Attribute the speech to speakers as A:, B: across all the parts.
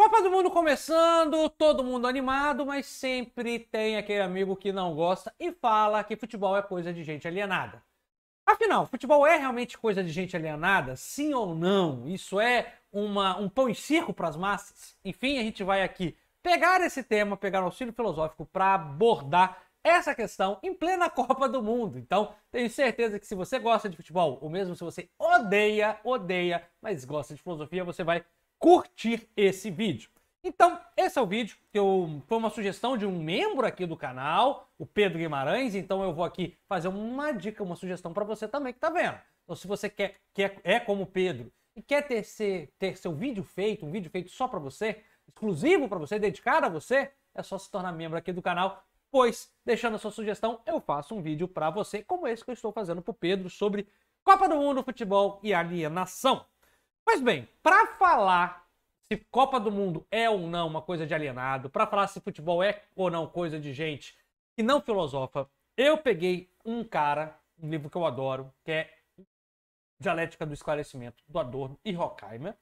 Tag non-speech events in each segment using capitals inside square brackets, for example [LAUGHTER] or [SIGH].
A: Copa do Mundo começando, todo mundo animado, mas sempre tem aquele amigo que não gosta e fala que futebol é coisa de gente alienada. Afinal, futebol é realmente coisa de gente alienada? Sim ou não? Isso é uma, um pão e circo para as massas? Enfim, a gente vai aqui pegar esse tema, pegar o auxílio filosófico para abordar essa questão em plena [LAUGHS] Copa do Mundo. Então, tenho certeza que se você gosta de futebol, ou mesmo se você odeia, odeia, mas gosta de filosofia, você vai curtir esse vídeo. Então, esse é o vídeo que eu, foi uma sugestão de um membro aqui do canal, o Pedro Guimarães. Então, eu vou aqui fazer uma dica, uma sugestão para você também que está vendo. Então, se você quer, quer é como o Pedro e quer ter, ser, ter seu vídeo feito, um vídeo feito só para você, exclusivo para você, dedicado a você, é só se tornar membro aqui do canal pois, deixando a sua sugestão, eu faço um vídeo para você, como esse que eu estou fazendo para o Pedro, sobre Copa do Mundo, futebol e alienação. Pois bem, para falar se Copa do Mundo é ou não uma coisa de alienado, para falar se futebol é ou não coisa de gente que não filosofa, eu peguei um cara, um livro que eu adoro, que é Dialética do Esclarecimento, do Adorno e Horkheimer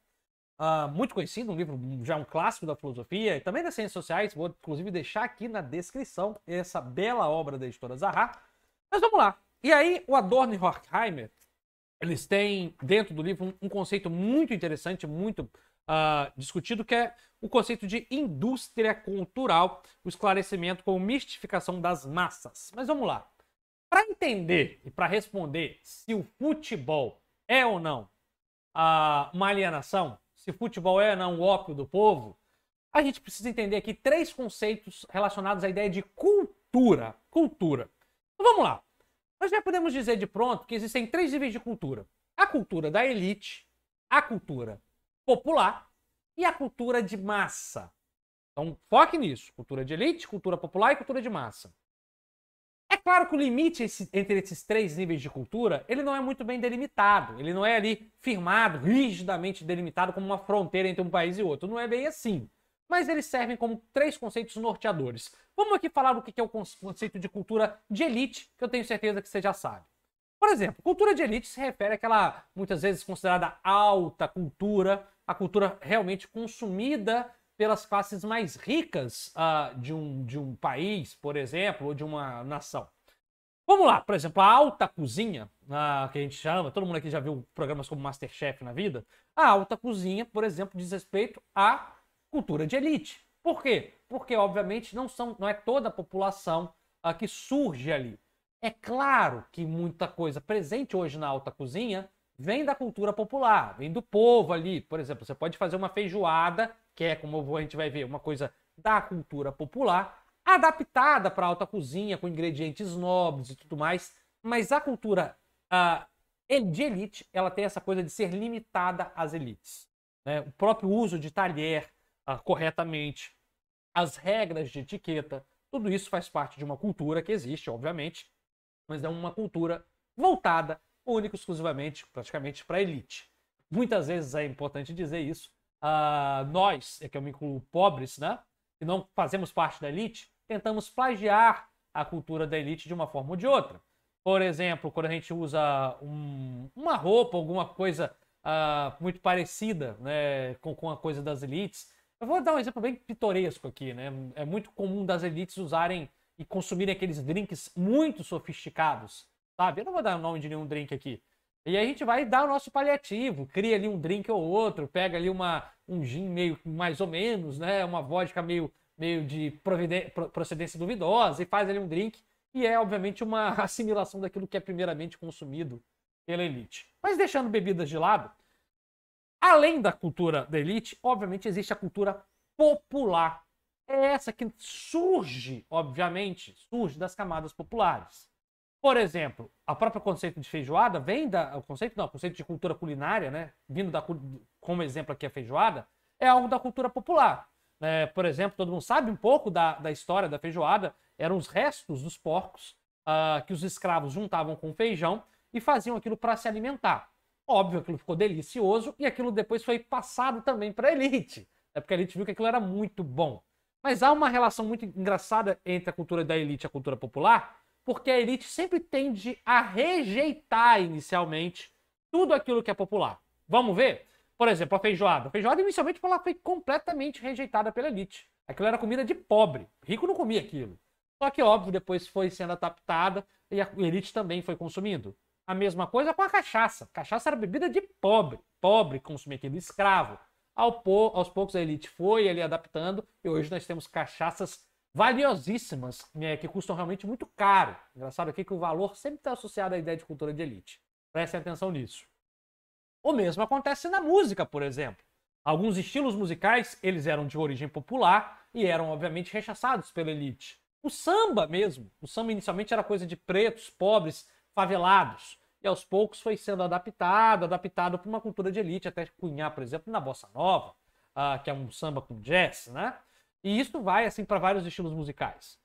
A: uh, muito conhecido, um livro já um clássico da filosofia e também das ciências sociais. Vou inclusive deixar aqui na descrição essa bela obra da editora Zaha. Mas vamos lá. E aí, o Adorno e Horkheimer, eles têm dentro do livro um, um conceito muito interessante, muito uh, discutido, que é o conceito de indústria cultural, o esclarecimento com mistificação das massas. Mas vamos lá. Para entender e para responder se o futebol é ou não uh, uma alienação, se futebol é não o ópio do povo, a gente precisa entender aqui três conceitos relacionados à ideia de cultura. Cultura. Então vamos lá. Nós já podemos dizer de pronto que existem três níveis de cultura: a cultura da elite, a cultura popular e a cultura de massa. Então foque nisso: cultura de elite, cultura popular e cultura de massa. É claro que o limite entre esses três níveis de cultura, ele não é muito bem delimitado. Ele não é ali firmado, rigidamente delimitado como uma fronteira entre um país e outro. Não é bem assim. Mas eles servem como três conceitos norteadores. Vamos aqui falar do que é o conceito de cultura de elite, que eu tenho certeza que você já sabe. Por exemplo, cultura de elite se refere àquela, muitas vezes considerada alta cultura, a cultura realmente consumida pelas classes mais ricas uh, de, um, de um país, por exemplo, ou de uma nação. Vamos lá, por exemplo, a alta cozinha, uh, que a gente chama, todo mundo aqui já viu programas como Masterchef na vida. A alta cozinha, por exemplo, diz respeito à cultura de elite. Por quê? Porque, obviamente, não, são, não é toda a população uh, que surge ali. É claro que muita coisa presente hoje na alta cozinha vem da cultura popular, vem do povo ali. Por exemplo, você pode fazer uma feijoada que é, como a gente vai ver, uma coisa da cultura popular, adaptada para alta cozinha, com ingredientes nobres e tudo mais. Mas a cultura uh, de elite, ela tem essa coisa de ser limitada às elites. Né? O próprio uso de talher uh, corretamente, as regras de etiqueta, tudo isso faz parte de uma cultura que existe, obviamente, mas é uma cultura voltada única e exclusivamente, praticamente, para a elite. Muitas vezes é importante dizer isso, uh, nós, é que eu me incluo pobres, né? Que não fazemos parte da elite, tentamos plagiar a cultura da elite de uma forma ou de outra. Por exemplo, quando a gente usa um, uma roupa, alguma coisa uh, muito parecida né, com, com a coisa das elites. Eu vou dar um exemplo bem pitoresco aqui, né? É muito comum das elites usarem e consumirem aqueles drinks muito sofisticados, sabe? Eu não vou dar o nome de nenhum drink aqui, e aí a gente vai dar o nosso paliativo, cria ali um drink ou outro, pega ali uma, um gin meio mais ou menos, né? Uma vodka meio, meio de procedência duvidosa e faz ali um drink. E é, obviamente, uma [LAUGHS] assimilação daquilo que é primeiramente consumido pela elite. Mas deixando bebidas de lado, além da cultura da elite, obviamente existe a cultura popular. É essa que surge, obviamente, surge das camadas populares. Por exemplo, a própria conceito de feijoada vem da. O conceito não, o conceito de cultura culinária, né? Vindo da, como exemplo aqui a feijoada, é algo da cultura popular. É, por exemplo, todo mundo sabe um pouco da, da história da feijoada, eram os restos dos porcos uh, que os escravos juntavam com feijão e faziam aquilo para se alimentar. Óbvio, aquilo ficou delicioso e aquilo depois foi passado também para a elite, é porque a elite viu que aquilo era muito bom. Mas há uma relação muito engraçada entre a cultura da elite e a cultura popular, porque a elite sempre tende a rejeitar inicialmente tudo aquilo que é popular. Vamos ver? Por exemplo, a feijoada. A feijoada, inicialmente, ela foi completamente rejeitada pela elite. Aquilo era comida de pobre. Rico não comia aquilo. Só que, óbvio, depois foi sendo adaptada e a elite também foi consumindo. A mesma coisa com a cachaça. Cachaça era bebida de pobre. Pobre consumia aquilo, escravo. Ao po aos poucos a elite foi ali adaptando e hoje nós temos cachaças valiosíssimas, né, que custam realmente muito caro. Engraçado aqui que o valor sempre está associado à ideia de cultura de elite. Prestem atenção nisso. O mesmo acontece na música, por exemplo. Alguns estilos musicais, eles eram de origem popular e eram obviamente rechaçados pela elite. O samba mesmo, o samba inicialmente era coisa de pretos, pobres, favelados. E aos poucos foi sendo adaptado, adaptado para uma cultura de elite, até cunhar, por exemplo, na bossa nova, uh, que é um samba com jazz, né? E isso vai assim para vários estilos musicais.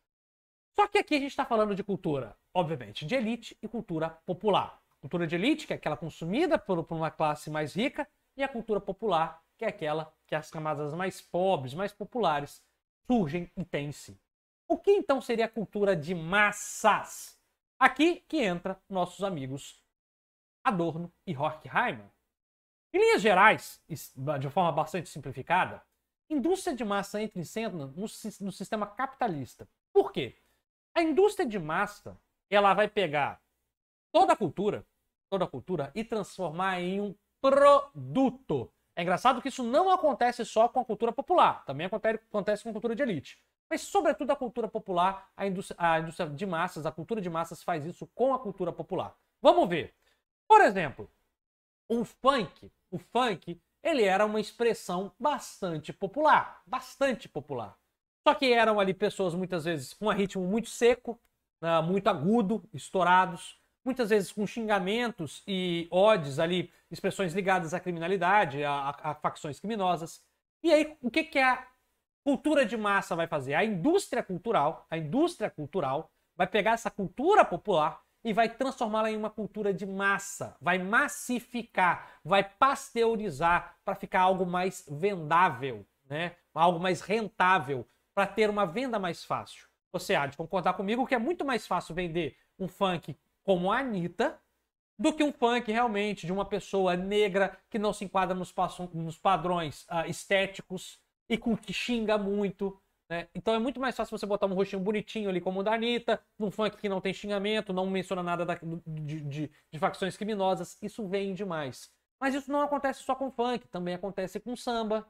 A: Só que aqui a gente está falando de cultura, obviamente, de elite e cultura popular. Cultura de elite, que é aquela consumida por, por uma classe mais rica, e a cultura popular, que é aquela que as camadas mais pobres, mais populares, surgem e têm em si. O que então seria a cultura de massas? Aqui que entra nossos amigos Adorno e Horkheimer. Em linhas gerais, de forma bastante simplificada, indústria de massa entra em cena no, no sistema capitalista. Por quê? A indústria de massa ela vai pegar toda a cultura, toda a cultura e transformar em um produto. É engraçado que isso não acontece só com a cultura popular, também acontece, acontece com a cultura de elite. Mas, sobretudo, a cultura popular, a indústria, a indústria de massas, a cultura de massas faz isso com a cultura popular. Vamos ver. Por exemplo, o funk. O funk, ele era uma expressão bastante popular. Bastante popular. Só que eram ali pessoas, muitas vezes, com um ritmo muito seco, né, muito agudo, estourados, muitas vezes com xingamentos e ódios ali, expressões ligadas à criminalidade, a, a, a facções criminosas. E aí, o que, que é cultura de massa vai fazer? A indústria cultural, a indústria cultural vai pegar essa cultura popular e vai transformá-la em uma cultura de massa, vai massificar, vai pasteurizar para ficar algo mais vendável, né? Algo mais rentável, para ter uma venda mais fácil. Você há de concordar comigo que é muito mais fácil vender um funk como a Anitta do que um funk realmente de uma pessoa negra que não se enquadra nos, nos padrões uh, estéticos e com que xinga muito. Né? Então é muito mais fácil você botar um rostinho bonitinho ali como o da Anitta, num funk que não tem xingamento, não menciona nada da, de, de, de facções criminosas. Isso vende mais. Mas isso não acontece só com funk, também acontece com samba.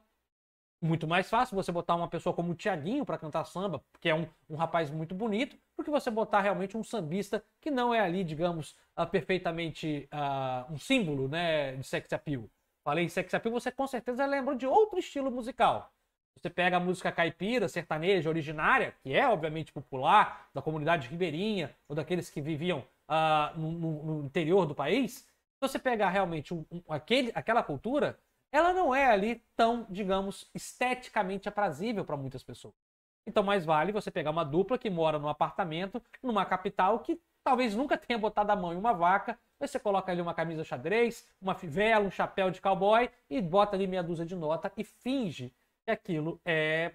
A: Muito mais fácil você botar uma pessoa como o Tiaguinho para cantar samba, que é um, um rapaz muito bonito, do que você botar realmente um sambista que não é ali, digamos, uh, perfeitamente uh, um símbolo né, de sex appeal. Falei em sex appeal, você com certeza lembra de outro estilo musical. Você pega a música caipira, sertaneja, originária, que é obviamente popular, da comunidade ribeirinha, ou daqueles que viviam uh, no, no, interior do país. Se você pegar realmente um, um, aquele, aquela cultura, ela não é ali tão, digamos, esteticamente aprazível para muitas pessoas. Então, mais vale você pegar uma dupla que mora num apartamento, numa capital, que talvez nunca tenha botado a mão em uma vaca, você coloca ali uma camisa xadrez, uma fivela, um chapéu de cowboy e bota ali meia dúzia de nota e finge que aquilo é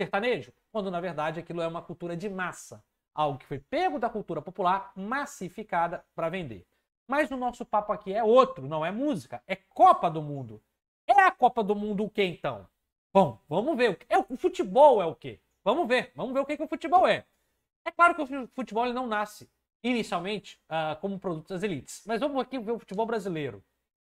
A: sertanejo, quando na verdade aquilo é uma cultura de massa, algo que foi pego da cultura popular, massificada para vender. Mas o nosso papo aqui é outro, não é música, é Copa do Mundo. É a Copa do Mundo o que então? Bom, vamos ver. É, o futebol é o quê? Vamos ver, vamos ver o que, que o futebol é. É claro que o futebol ele não nasce inicialmente uh, como produto das elites, mas vamos aqui ver o futebol brasileiro.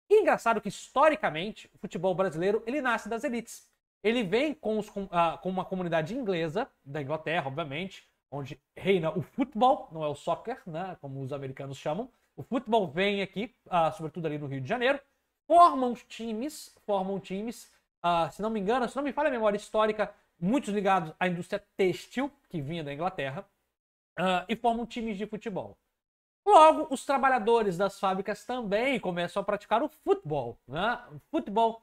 A: E engraçado que historicamente o futebol brasileiro ele nasce das elites. Ele vem com, os, com, uh, com uma comunidade inglesa, da Inglaterra, obviamente, onde reina o futebol, não é o soccer, né, como os americanos chamam. O futebol vem aqui, uh, sobretudo ali no Rio de Janeiro, formam times, formam times, uh, se não me engano, se não me falha a memória histórica, muitos ligados à indústria têxtil, que vinha da Inglaterra, e formam times de futebol. Logo, os trabalhadores das fábricas também começam a praticar o futebol, né? o futebol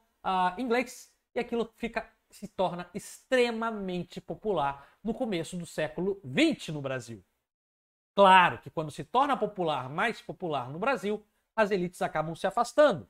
A: inglês e aquilo fica se torna extremamente popular no começo do século XX no Brasil. Claro que quando se torna popular, mais popular no Brasil, as elites acabam se afastando.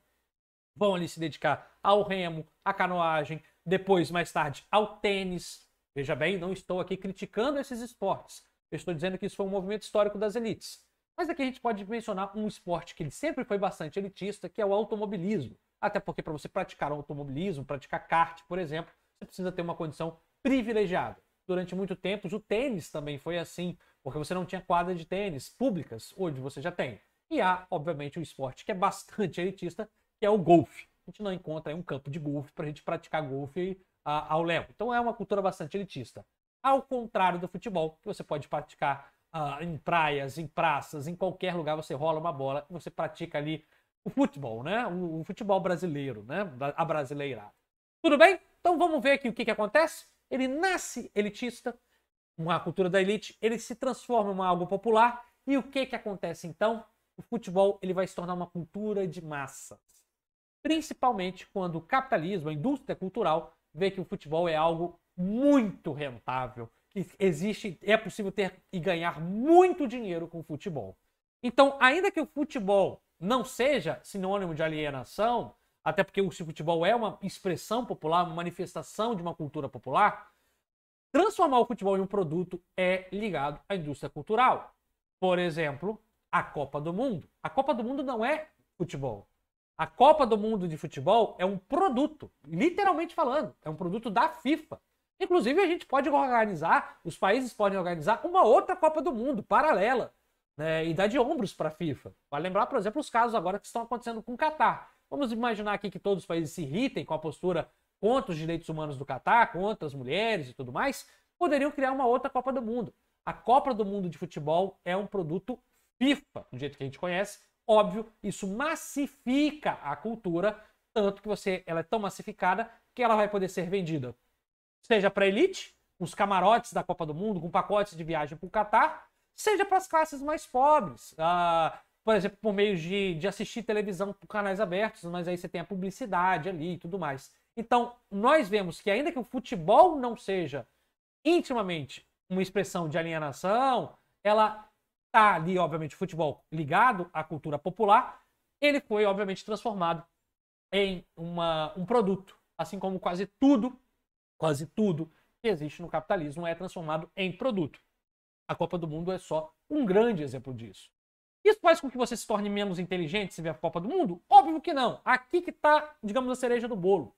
A: Vão ali se dedicar ao remo, à canoagem, depois, mais tarde, ao tênis. Veja bem, não estou aqui criticando esses esportes. Eu estou dizendo que isso foi um movimento histórico das elites. Mas aqui a gente pode mencionar um esporte que ele sempre foi bastante elitista, que é o automobilismo. Até porque para você praticar automobilismo, praticar kart, por exemplo, você precisa ter uma condição privilegiada. Durante muito tempo, o tênis também foi assim, porque você não tinha quadra de tênis públicas, hoje você já tem. E há, obviamente, um esporte que é bastante [LAUGHS] elitista, que é o golfe. A gente não encontra um campo de golfe para a gente praticar golfe ao léu. Então é uma cultura bastante elitista. Ao contrário do futebol, que você pode praticar uh, em praias, em praças, em qualquer lugar você rola uma bola você pratica ali o futebol, né? O, futebol brasileiro, né? A brasileira. Tudo bem? Então vamos ver aqui o que, que acontece. Ele nasce elitista, uma cultura da elite, ele se transforma em algo popular e o que, que acontece então? O futebol ele vai se tornar uma cultura de massas. Principalmente quando o capitalismo, a indústria cultural, vê que o futebol é algo muito rentável, que existe, é possível ter e ganhar muito dinheiro com o futebol. Então, ainda que o futebol não seja sinônimo de alienação, até porque o futebol é uma expressão popular, uma manifestação de uma cultura popular, transformar o futebol em um produto é ligado à indústria cultural. Por exemplo, a Copa do Mundo. A Copa do Mundo não é futebol. A Copa do Mundo de futebol é um produto, literalmente falando, é um produto da FIFA. Inclusive, a gente pode organizar, os países podem organizar uma outra Copa do Mundo paralela né, e dar de ombros para a FIFA. Vai lembrar, por exemplo, os casos agora que estão acontecendo com o Catar. Vamos imaginar aqui que todos os países se irritem com a postura contra os direitos humanos do Catar, contra as mulheres e tudo mais, poderiam criar uma outra Copa do Mundo. A Copa do Mundo de futebol é um produto FIFA, do jeito que a gente conhece, Óbvio, isso massifica a cultura, tanto que você, ela é tão massificada que ela vai poder ser vendida, seja para elite, os camarotes da Copa do Mundo, com pacotes de viagem para o Catar, seja para as classes mais pobres. Ah, por exemplo, por meio de, de assistir televisão por canais abertos, mas aí você tem a publicidade ali e tudo mais. Então, nós vemos que ainda que o futebol não seja intimamente uma expressão de alienação, ela tá ali, obviamente, futebol ligado à cultura popular, ele foi, obviamente, transformado em uma, um produto. Assim como quase tudo, quase tudo que existe no capitalismo é transformado em produto. A Copa do Mundo é só um grande exemplo disso. Isso faz com que você se torne menos inteligente se ver a Copa do Mundo? Óbvio que não. Aqui que está, digamos, a cereja do bolo.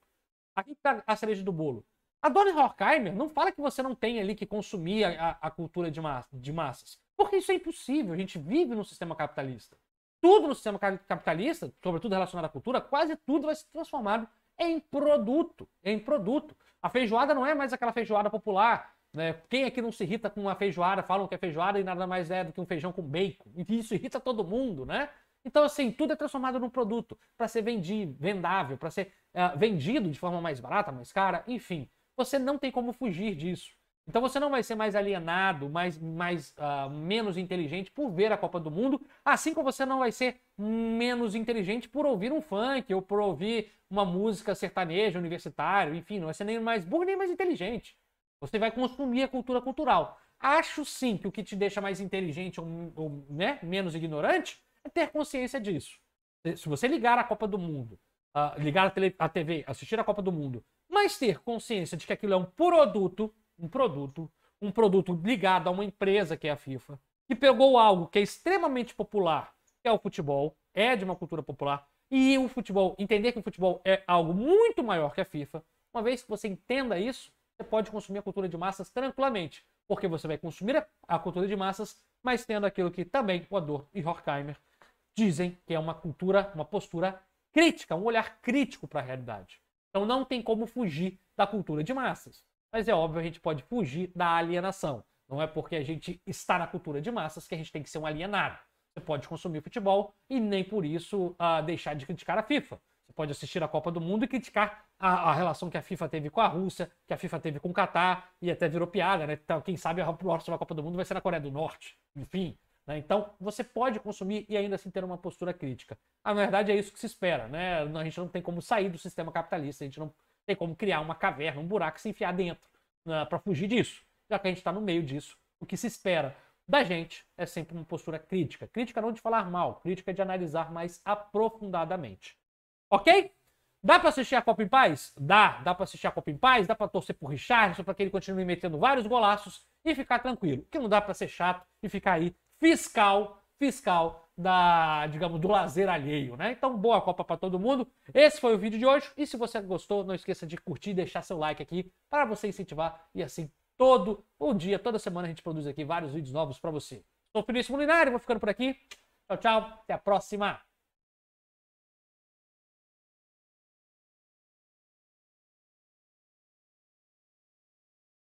A: Aqui que está a cereja do bolo. A Dona Horkheimer não fala que você não tem ali que consumir a, a, cultura de, massa, de massas. Porque isso é impossível. A gente vive num sistema capitalista. Tudo no sistema capitalista, sobretudo relacionado à cultura, quase tudo vai se transformado em produto. Em produto. A feijoada não é mais aquela feijoada popular. Né? Quem aqui não se irrita com uma feijoada, falam que é feijoada e nada mais é do que um feijão com bacon. E isso irrita todo mundo, né? Então, assim, tudo é transformado num produto para ser vendido, vendável, para ser uh, vendido de forma mais barata, mais cara, enfim. Você não tem como fugir disso. Então você não vai ser mais alienado, mais, mais uh, menos inteligente por ver a Copa do Mundo, assim como você não vai ser menos inteligente por ouvir um funk ou por ouvir uma música sertaneja, universitário, enfim, não vai ser nem mais burro nem mais inteligente. Você vai consumir a cultura cultural. Acho sim que o que te deixa mais inteligente ou, ou né, menos ignorante é ter consciência disso. Se você ligar a Copa do Mundo, uh, ligar a, tele, a TV, assistir a Copa do Mundo, mas ter consciência de que aquilo é um produto um produto, um produto ligado a uma empresa que é a FIFA, que pegou algo que é extremamente popular, que é o futebol, é de uma cultura popular, e o futebol, entender que o futebol é algo muito maior que a FIFA, uma vez que você entenda isso, pode consumir a cultura de massas tranquilamente, porque você vai consumir a cultura de massas, mas tendo aquilo que também o e Horkheimer dizem que é uma cultura, uma postura crítica, um olhar crítico para a realidade. Então não tem como fugir da cultura de massas. Mas é óbvio, a gente pode fugir da alienação. Não é porque a gente está na cultura de massas que a gente tem que ser um alienado. Você pode consumir futebol e nem por isso uh, deixar de criticar a FIFA. Pode assistir a Copa do Mundo e criticar a, a, relação que a FIFA teve com a Rússia, que a FIFA teve com o Catar, e até virou piada, né? Então, quem sabe a próxima Copa do Mundo vai ser na Coreia do Norte. Enfim. Né? Então, você pode consumir e ainda assim ter uma postura crítica. A verdade é isso que se espera, né? A gente não tem como sair do sistema capitalista, a gente não tem como criar uma caverna, um buraco e se enfiar dentro né, para fugir disso. Já que a gente está no meio disso, o que se espera da gente é sempre uma postura crítica. Crítica não de falar mal, crítica de analisar mais aprofundadamente. Ok? Dá para assistir a Copa em Paz? Dá. Dá para assistir a Copa em Paz? Dá para torcer por Richardson para que ele continue metendo vários golaços e ficar tranquilo. Que não dá para ser chato e ficar aí fiscal fiscal da, digamos, do lazer alheio, né? Então, boa Copa para todo mundo. Esse foi o vídeo de hoje. E se você gostou, não esqueça de curtir e deixar seu like aqui para você incentivar e assim todo o dia, toda semana a gente produz aqui vários vídeos novos para você. Sou Felício Molinari, vou ficando por aqui. Tchau, tchau. Até a próxima.